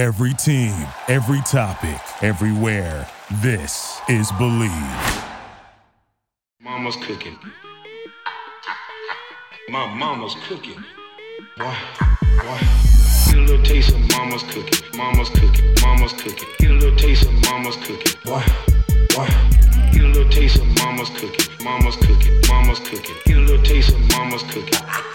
Every team, every topic, everywhere. This is Bleav. Mama's cooking. My mama's cooking. Why? Why? Get a little taste of mama's cooking. Mama's cooking. Mama's cooking. Get a little taste of mama's cooking. Why? Why? Get a little taste of mama's cooking. Mama's cooking. Mama's cooking. Get a little taste of mama's cooking.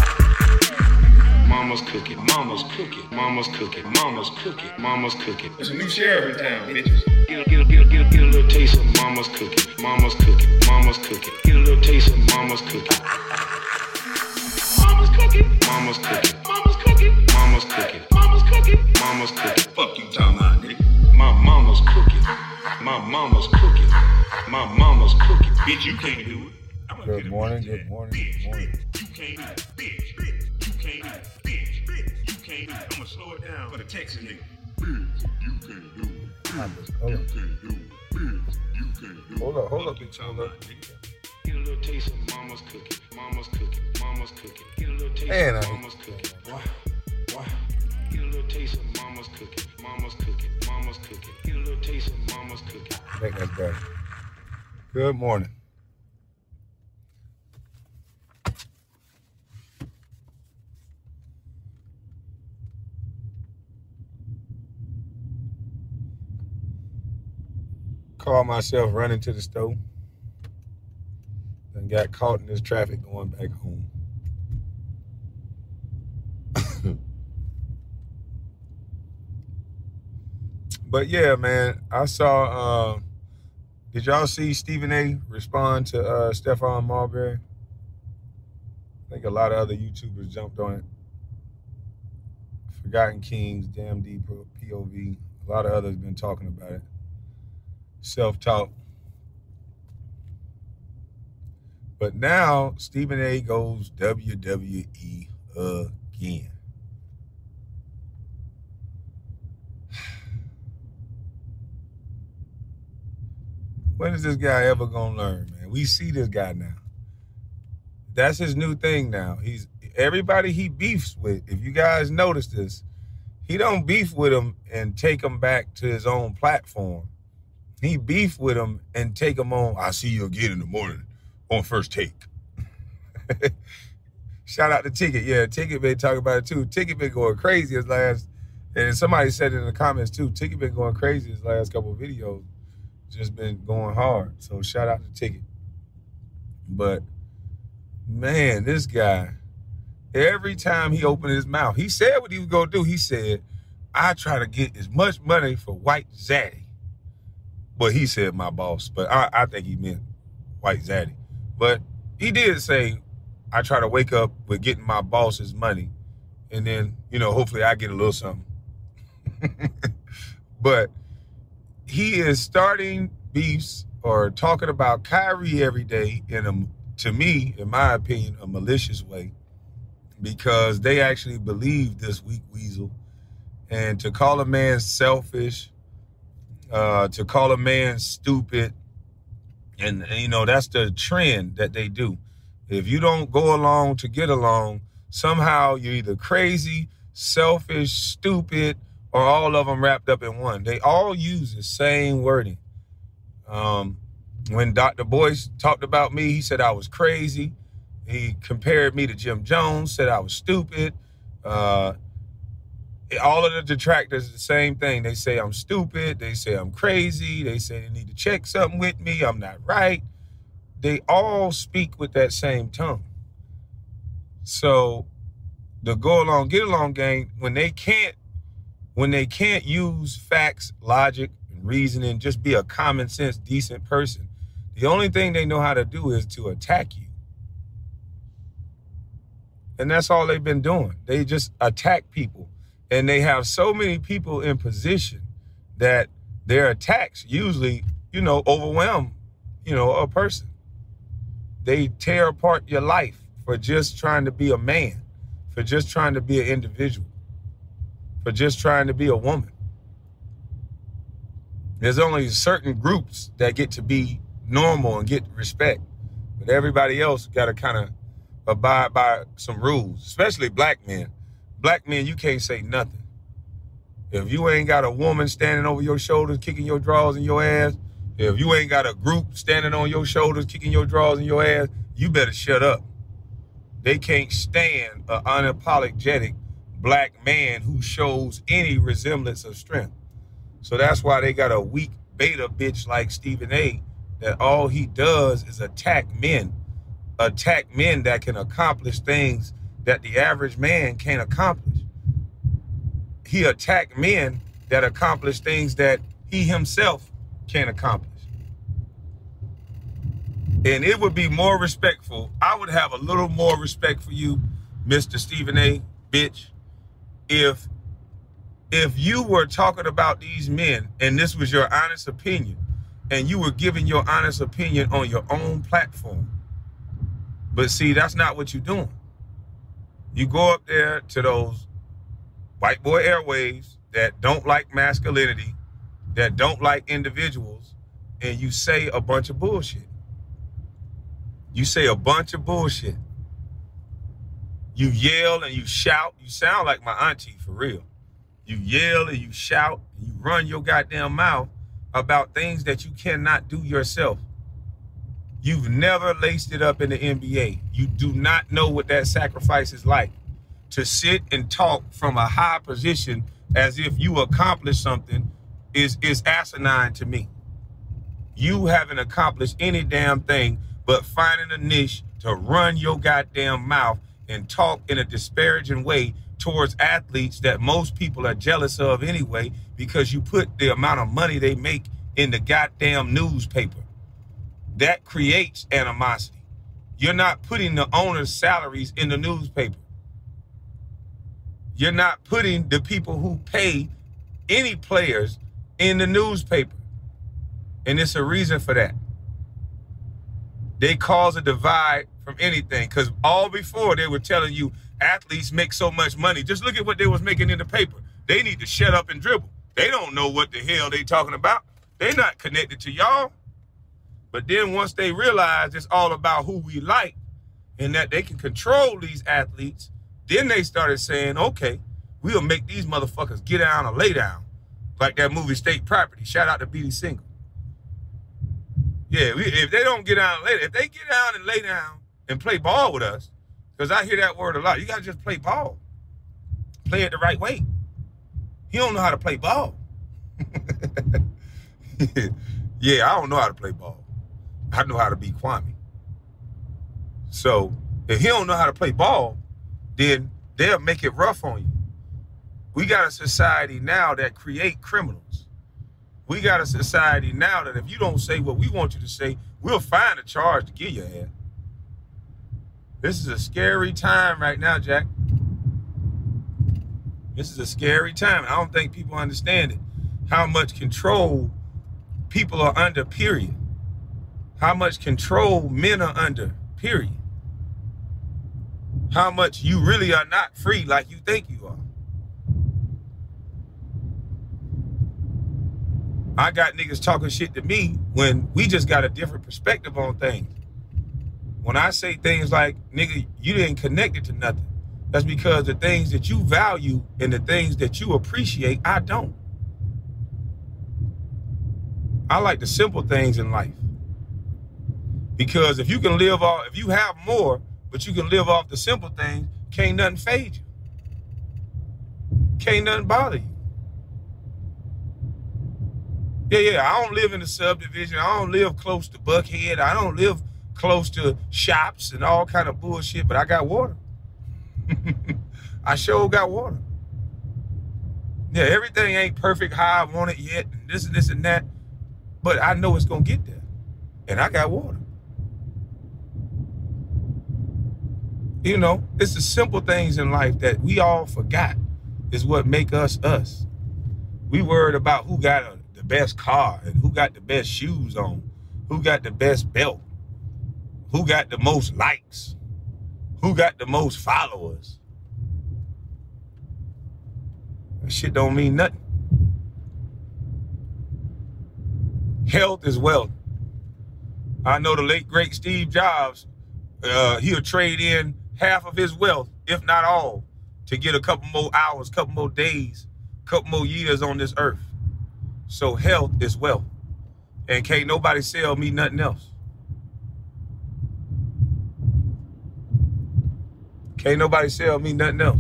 Mama's cooking. Mama's cooking. Mama's cooking. Mama's cooking. Mama's cooking. There's a new sheriff in town, bitches. Get a, get a, get a, get a, get a little taste of mama's cooking. Mama's cooking. Mama's cooking. Get a little taste of mama's cooking. Mama's cooking. Mama's cooking. Mama's cooking. Mama's cooking. Mama's cooking. Mama's cooking. Fuck you, talking about, nigga. My mama's cooking. My mama's cooking. My mama's cooking. Bitch, you can't do it. Good morning, good morning, bitch, good morning. Bitch, you can't do it. Bitch, bitch, you can't do it. Bitch, bitch, you can't do it. I'm gonna slow it down for the Texas nigga. Bitch, you can't do it. Hold You up, can't do it. Bitch, you can't do it. hold up, hold up, bitch, hold up. Get a little taste of mama's cooking. Mama's cooking. Mama's cooking. Get a little taste Man, of I- mama's cooking. Why? Why? Get a little taste of mama's cooking. Mama's cooking. Mama's cooking. Get a little taste of mama's cooking. I think that's. Good morning. Called myself running to the store and got caught in this traffic going back home. but yeah, man, I saw. Uh, did y'all see Stephen A. respond to uh, Stephon Marbury? I think a lot of other YouTubers jumped on it. Forgotten Kings, Damn D POV. A lot of others been talking about it. Self talk. But now Stephen A. goes WWE again. When is this guy ever gonna learn, man? We see this guy now. That's his new thing now. He's everybody he beefs with. If you guys notice this, he don't beef with them and take them back to his own platform. He beef with him and take him on. I'll see you again in the morning on first take. Shout out to Ticket. Yeah, Ticket been talking about it too. Ticket been going crazy his last, and somebody said it in the comments too. Ticket been going crazy his last couple videos. Just been going hard. So shout out to Ticket. But man, this guy, every time he opened his mouth, he said what he was gonna do. He said, I try to get as much money for White Zaddy. But he said my boss, but I, I think he meant White Zaddy. But he did say, I try to wake up with getting my boss's money. And then, you know, hopefully I get a little something. but he is starting beefs or talking about Kyrie every day in a, to me, in my opinion, a malicious way, because they actually believe this weak weasel. And to call a man selfish, uh, to call a man stupid, and, and you know that's the trend that they do. If you don't go along to get along, somehow you're either crazy, selfish, stupid, or all of them wrapped up in one. They all use the same wording. Um, when Dr. Boyce talked about me, he said I was crazy. He compared me to Jim Jones, said I was stupid. Uh, all of the detractors, the same thing. They say I'm stupid. They say I'm crazy. They say they need to check something with me. I'm not right. They all speak with that same tongue. So the go along, get along gang, when they can't, when they can't use facts, logic, and reasoning, just be a common sense, decent person. The only thing they know how to do is to attack you. And that's all they've been doing. They just attack people. And they have so many people in position that their attacks usually, you know, overwhelm, you know, a person. They tear apart your life for just trying to be a man, for just trying to be an individual, for just trying to be a woman. There's only certain groups that get to be normal and get respect, but everybody else got to kind of abide by some rules, especially black men. Black men, you can't say nothing. if you ain't got a woman standing over your shoulders, kicking your drawers in your ass, if you ain't got a group standing on your shoulders, kicking your drawers in your ass, you better shut up. They can't stand an unapologetic black man who shows any resemblance of strength. So that's why they got a weak beta bitch like Stephen A. That all he does is attack men, attack men that can accomplish things that the average man can't accomplish. He attacked men that accomplish things that he himself can't accomplish. And it would be more respectful. I would have a little more respect for you, Mr. Stephen A. Bitch, if if you were talking about these men and this was your honest opinion, and you were giving your honest opinion on your own platform. But see, that's not what you're doing. You go up there to those white boy airwaves that don't like masculinity, that don't like individuals, and you say a bunch of bullshit. You say a bunch of bullshit. You yell and you shout. You sound like my auntie for real. You yell and you shout and you run your goddamn mouth about things that you cannot do yourself. You've never laced it up in the NBA. You do not know what that sacrifice is like. To sit and talk from a high position as if you accomplished something is is asinine to me. You haven't accomplished any damn thing but finding a niche to run your goddamn mouth and talk in a disparaging way towards athletes that most people are jealous of anyway because you put the amount of money they make in the goddamn newspaper. That creates animosity. You're not putting the owner's salaries in the newspaper. You're not putting the people who pay any players in the newspaper. And it's a reason for that. They cause a divide from anything because all before they were telling you athletes make so much money. Just look at what they was making in the paper. They need to shut up and dribble. They don't know what the hell they talking about. They not connected to y'all. But then once they realize it's all about who we like and that they can control these athletes, then they started saying, okay, we'll make these motherfuckers get down or lay down. Like that movie State Property. Shout out to Beanie Sigel. Yeah, we, if they don't get down lay, if they get down and lay down and play ball with us, because I hear that word a lot. You gotta just play ball. Play it the right way. He don't know how to play ball. yeah, I don't know how to play ball. I know how to be Kwame. So if he don't know how to play ball, then they'll make it rough on you. We got a society now that create criminals. We got a society now that if you don't say what we want you to say, we'll find a charge to give your ass. This is a scary time right now, Jack. This is a scary time. I don't think people understand it. How much control people are under, period. How much control men are under, period. How much you really are not free like you think you are. I got niggas talking shit to me when we just got a different perspective on things. When I say things like, nigga, you didn't connect it to nothing. That's because the things that you value and the things that you appreciate, I don't. I like the simple things in life. Because if you can live off, if you have more, but you can live off the simple things, can't nothing fade you. Can't nothing bother you. Yeah, yeah, I don't live in a subdivision. I don't live close to Buckhead. I don't live close to shops and all kind of bullshit, but I got water. I sure got water. Yeah, everything ain't perfect how I want it yet, and this and this and that, but I know it's gonna get there. And I got water. You know, it's the simple things in life that we all forgot is what make us us. We worried about who got a, the best car and who got the best shoes on, who got the best belt, who got the most likes, who got the most followers. That shit don't mean nothing. Health is wealth. I know the late great Steve Jobs, uh, he'll trade in half of his wealth, if not all, to get a couple more hours, couple more days couple more years on this earth. So health is wealth. And can't nobody sell me nothing else. Can't nobody sell me nothing else.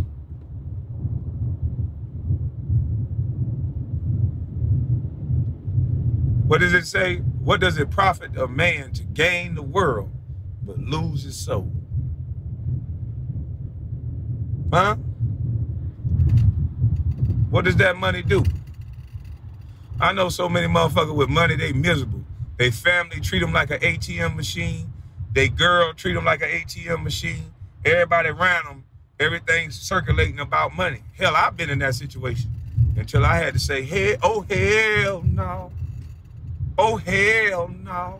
What does it say? What does it profit a man to gain the world but lose his soul? Huh? What does that money do? I know so many motherfuckers with money, they miserable. They family treat them like an ATM machine. They girl treat them like an ATM machine. Everybody around them, everything's circulating about money. Hell, I've been in that situation until I had to say, hey, oh hell no. Oh hell no.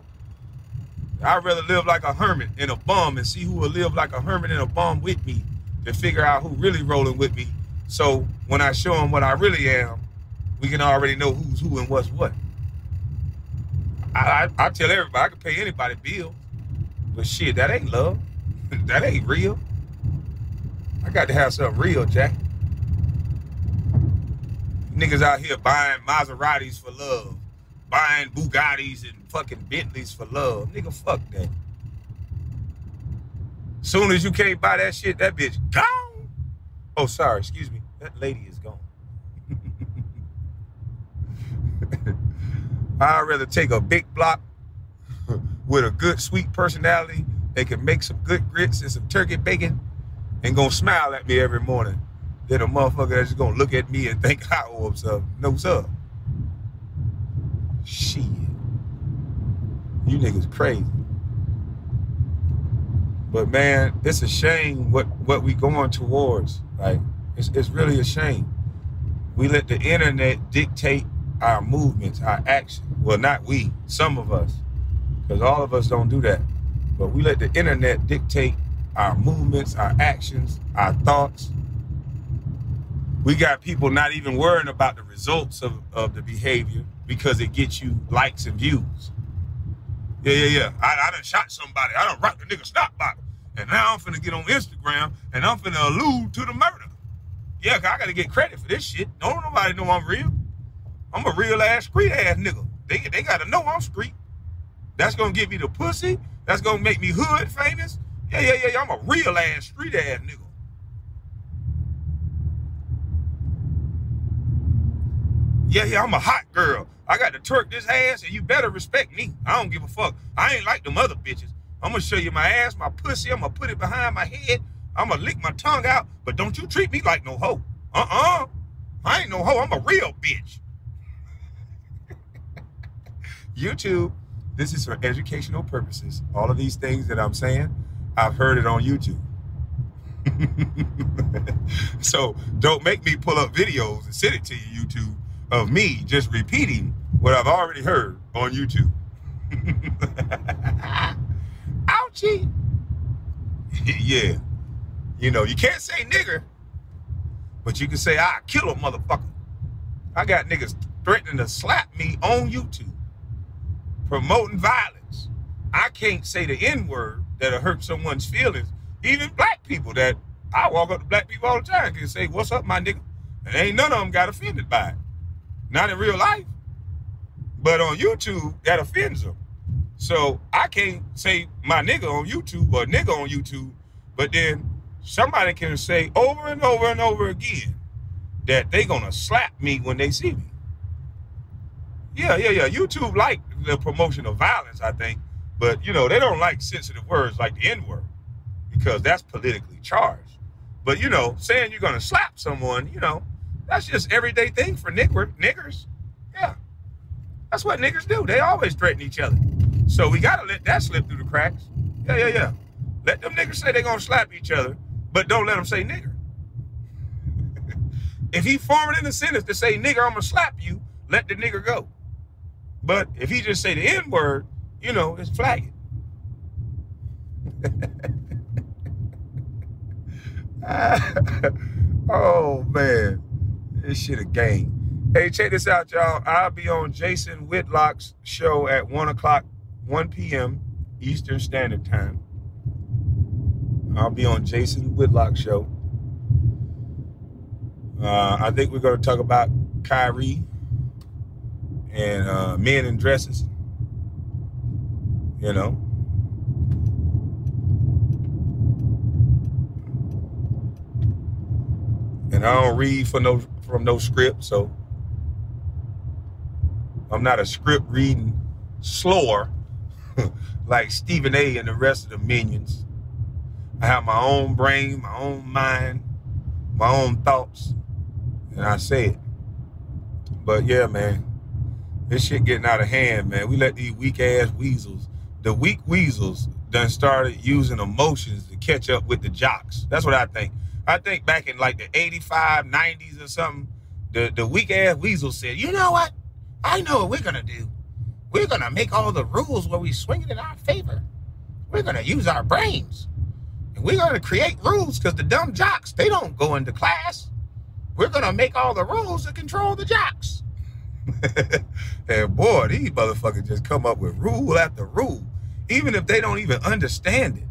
I'd rather live like a hermit in a bum and see who will live like a hermit in a bum with me to figure out who really rolling with me. So when I show them what I really am, we can already know who's who and what's what. I, I, I tell everybody I can pay anybody bills, but shit, that ain't love. that ain't real. I got to have something real, Jack. Niggas out here buying Maseratis for love, buying Bugattis and fucking Bentleys for love. Nigga, fuck that. Soon as you can't buy that shit, that bitch gone. Oh, sorry, excuse me. That lady is gone. I'd rather take a big block with a good sweet personality. They can make some good grits and some turkey bacon and gonna smile at me every morning. Then a motherfucker that's just gonna look at me and think I owe him something. No, sir. Shit. You niggas crazy. But man, it's a shame what what we going towards. Like it's, it's really a shame. We let the internet dictate our movements, our action. Well, not we, some of us, because all of us don't do that. But we let the internet dictate our movements, our actions, our thoughts. We got people not even worrying about the results of, of the behavior because it gets you likes and views. Yeah, yeah, yeah. I, I done shot somebody. I done rocked the nigga stop bottle. And now I'm finna get on Instagram and I'm finna allude to the murder. Yeah, I gotta get credit for this shit. Don't nobody know I'm real. I'm a real ass street ass nigga. They, they gotta know I'm street. That's gonna give me the pussy. That's gonna make me hood famous. Yeah, yeah, yeah, yeah. I'm a real ass street ass nigga. Yeah, yeah, I'm a hot girl. I got to twerk this ass, and you better respect me. I don't give a fuck. I ain't like them other bitches. I'm gonna show you my ass, my pussy. I'm gonna put it behind my head. I'm gonna lick my tongue out, but don't you treat me like no hoe. Uh-uh. I ain't no hoe. I'm a real bitch. YouTube, this is for educational purposes. All of these things that I'm saying, I've heard it on YouTube. so don't make me pull up videos and send it to you, YouTube, of me just repeating what I've already heard on YouTube. Ouchie. yeah. You know, you can't say nigger, but you can say, I kill a motherfucker. I got niggas threatening to slap me on YouTube, promoting violence. I can't say the N word that'll hurt someone's feelings. Even black people that I walk up to black people all the time can say, What's up, my nigga? And ain't none of them got offended by it. Not in real life. But on YouTube, that offends them. So I can't say my nigga on YouTube or nigga on YouTube, but then somebody can say over and over and over again that they gonna slap me when they see me. Yeah, yeah, yeah. YouTube like the promotion of violence, I think, but you know they don't like sensitive words like the N word because that's politically charged. But you know, saying you're gonna slap someone, you know, that's just everyday thing for nigger, niggers. Yeah, that's what niggers do. They always threaten each other. So we gotta let that slip through the cracks. Yeah, yeah, yeah. Let them niggers say they gonna slap each other, but don't let them say nigger. if he forming in the sentence to say nigger, I'm gonna slap you, let the nigger go. But if he just say the N word, you know, it's flagging. oh man, this shit a game. Hey, check this out, y'all. I'll be on Jason Whitlock's show at one o'clock, 1 p.m. Eastern Standard Time. I'll be on Jason Whitlock's show. Uh, I think we're going to talk about Kyrie and uh, men in dresses. You know. And I don't read for no from no script, so I'm not a script reading slower like Stephen A. and the rest of the minions. I have my own brain, my own mind, my own thoughts, and I say it. But yeah, man, this shit getting out of hand, man. We let these weak ass weasels, the weak weasels, done started using emotions to catch up with the jocks. That's what I think. I think back in like the 85, 90s or something, the, the weak ass weasel said, you know what? I know what we're gonna do. We're gonna make all the rules where we swing it in our favor. We're gonna use our brains. And we're gonna create rules because the dumb jocks, they don't go into class. We're gonna make all the rules to control the jocks. and boy, these motherfuckers just come up with rule after rule, even if they don't even understand it.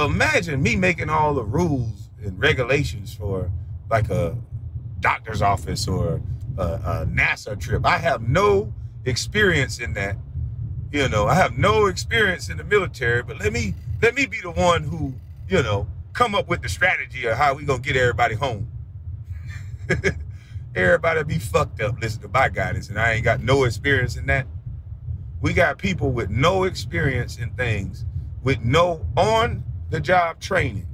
Imagine me making all the rules and regulations for like a doctor's office or a, a NASA trip. I have no experience in that. You know, I have no experience in the military, but let me let me be the one who, you know, come up with the strategy of how we gonna get everybody home. everybody be fucked up listen to my guidance, and I ain't got no experience in that. We got people with no experience in things, with no on the job training,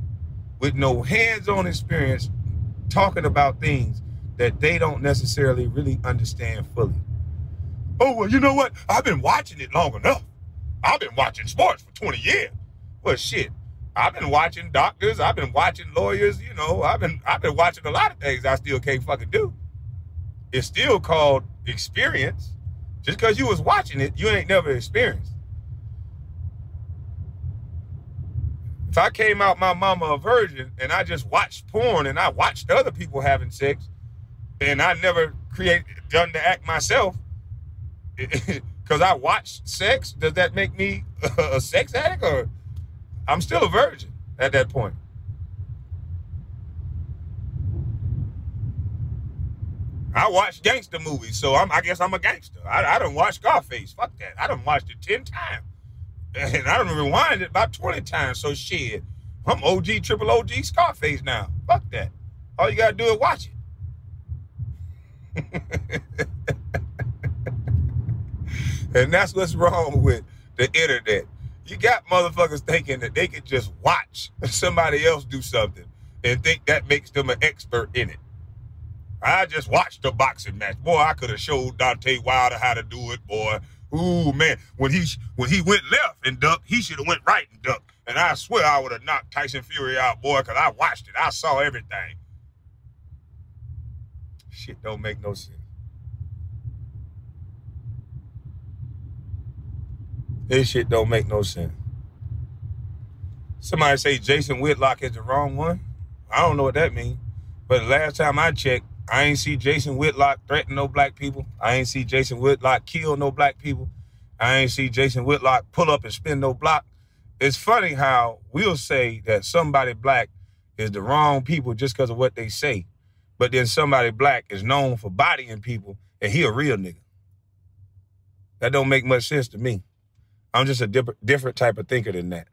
with no hands on experience talking about things that they don't necessarily really understand fully. Oh, well, you know what? I've been watching it long enough. I've been watching sports for 20 years. Well, shit. I've been watching doctors. I've been watching lawyers. You know, I've been I've been watching a lot of things I still can't fucking do. It's still called experience. Just because you was watching it, you ain't never experienced. If I came out my mama a virgin and I just watched porn and I watched other people having sex and I never created done the act myself because I watched sex, does that make me a sex addict or I'm still a virgin at that point? I watch gangster movies, so I'm, I guess I'm a gangster. I, I don't watch Scarface. Fuck that. I done watched it 10 times. And I don't rewind it about 20 times. So shit, I'm OG, triple OG Scarface now. Fuck that. All you gotta do is watch it. and that's what's wrong with the internet. You got motherfuckers thinking that they can just watch somebody else do something and think that makes them an expert in it. I just watched a boxing match. Boy, I could have showed Deontay Wilder how to do it, boy. Ooh, man. When he when he went left and ducked, he should have went right and ducked. And I swear I would have knocked Tyson Fury out, boy, because I watched it. I saw everything. Shit don't make no sense. This shit don't make no sense. Somebody say Jason Whitlock is the wrong one. I don't know what that means. But last time I checked, I ain't see Jason Whitlock threaten no black people. I ain't see Jason Whitlock kill no black people. I ain't see Jason Whitlock pull up and spin no block. It's funny how we'll say that somebody black is the wrong people just because of what they say. But then somebody black is known for bodying people and he a real nigga. That don't make much sense to me. I'm just a different type of thinker than that.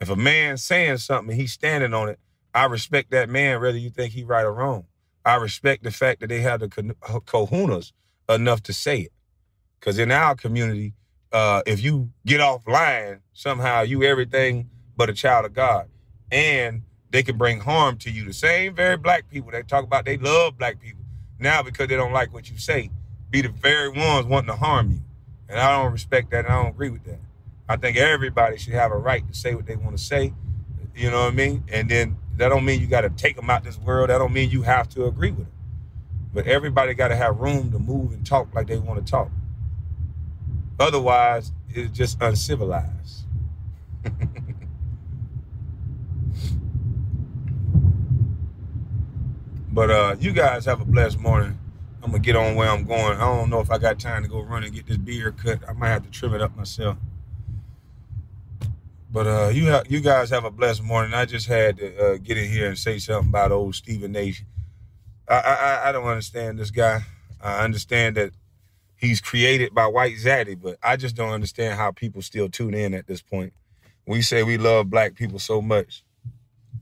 If a man's saying something he's standing on it, I respect that man, whether you think he right or wrong. I respect the fact that they have the kahunas enough to say it. Because in our community, uh, if you get offline, somehow you everything but a child of God. And they can bring harm to you. The same very black people that talk about they love black people. Now, because they don't like what you say, be the very ones wanting to harm you. And I don't respect that and I don't agree with that. I think everybody should have a right to say what they want to say. You know what I mean? And then that don't mean you got to take them out this world. That don't mean you have to agree with them. But everybody got to have room to move and talk like they want to talk. Otherwise, it's just uncivilized. but uh, you guys have a blessed morning. I'm gonna get on where I'm going. I don't know if I got time to go run and get this beard cut. I might have to trim it up myself. But uh, you ha- you guys have a blessed morning. I just had to uh, get in here and say something about old Stephen Nation. I, I I don't understand this guy. I understand that he's created by White Zaddy, but I just don't understand how people still tune in at this point. We say we love black people so much,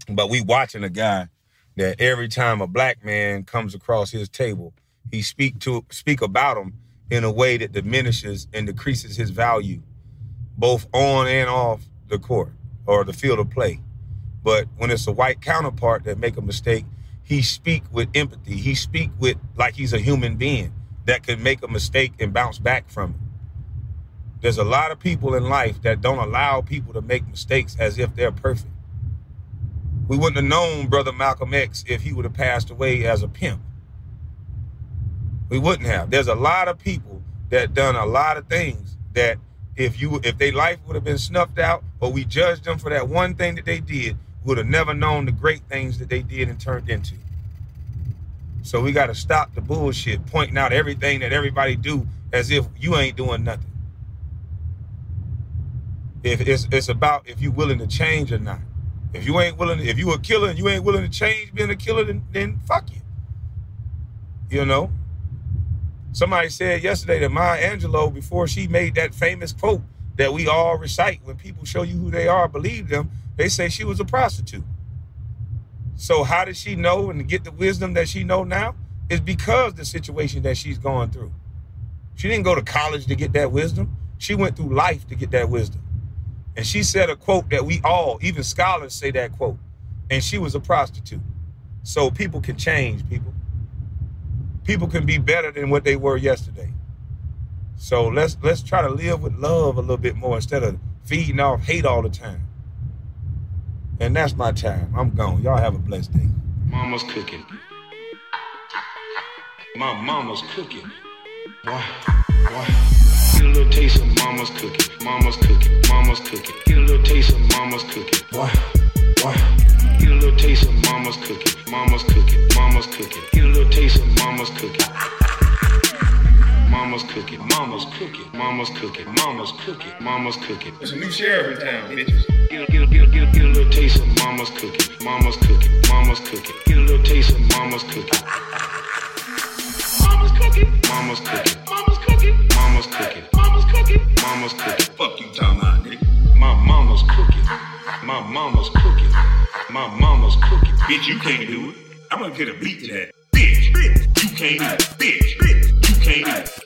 but we watching a guy that every time a black man comes across his table, he speak to speak about him in a way that diminishes and decreases his value, both on and off the court or the field of play. But when it's a white counterpart that make a mistake, he speak with empathy. He speak with like he's a human being that can make a mistake and bounce back from it. There's a lot of people in life that don't allow people to make mistakes as if they're perfect. We wouldn't have known Brother Malcolm X if he would have passed away as a pimp. We wouldn't have. There's a lot of people that done a lot of things that if you if their life would have been snuffed out or we judged them for that one thing that they did, we would have never known the great things that they did and turned into. So we got to stop the bullshit, pointing out everything that everybody do as if you ain't doing nothing. If it's it's about if you willing to change or not. If you ain't willing, if you a killer and you ain't willing to change being a killer, then, then fuck you. You know. Somebody said yesterday that Maya Angelou, before she made that famous quote that we all recite when people show you who they are, believe them, they say she was a prostitute. So how did she know and get the wisdom that she know now? Is because the situation that she's going through. She didn't go to college to get that wisdom. She went through life to get that wisdom. And she said a quote that we all, even scholars say that quote. And she was a prostitute. So people can change, people. People can be better than what they were yesterday. So let's let's try to live with love a little bit more instead of feeding off hate all the time. And that's my time. I'm gone. Y'all have a blessed day. Mama's cooking. My mama's cooking. Boy, boy. Get a little taste of mama's cooking. Mama's cooking. Mama's cooking. Get a little taste of mama's cooking. Boy, boy. Get a little taste of mama's cooking. Mama's cooking. Mama's cooking. Get a little taste of mama's cooking. Mama's cooking. Mama's cooking. Mama's cooking. Mama's cooking. Mama's cooking. There's a new sheriff in town, bitches. Get, a, get, a, get, a, get, get a little taste of mama's cooking. Mama's cooking. Mama's cooking. Get a little taste of mama's cooking. Mama's cooking. Mama's cooking. Mama's cooking. Mama's cooking. Mama's cooking. Mama's cooking. Fuck you talking about, nigga. My mama's cooking. My mama's cooking. My mama's cooking. Bitch, you can't do it. I'm gonna get a beat to that. Bitch, bitch, you can't do it. Bitch, bitch, you can't do it.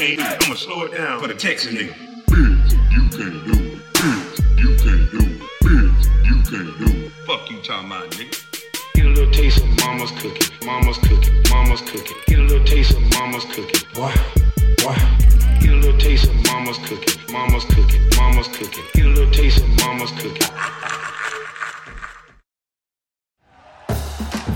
Bitch, bitch, you can't do it. I'ma slow it down for the Texas nigga. Bitch, you can't do it. Bitch, you can't do it. Bitch, you can't do it. Fuck you talking about, nigga. Get a little taste of mama's cooking. Mama's cooking. Mama's cooking. Get a little taste of mama's cooking. Boy, boy. Get a little taste of mama's cooking. Mama's cooking. Mama's cooking. Get a little taste of mama's cooking.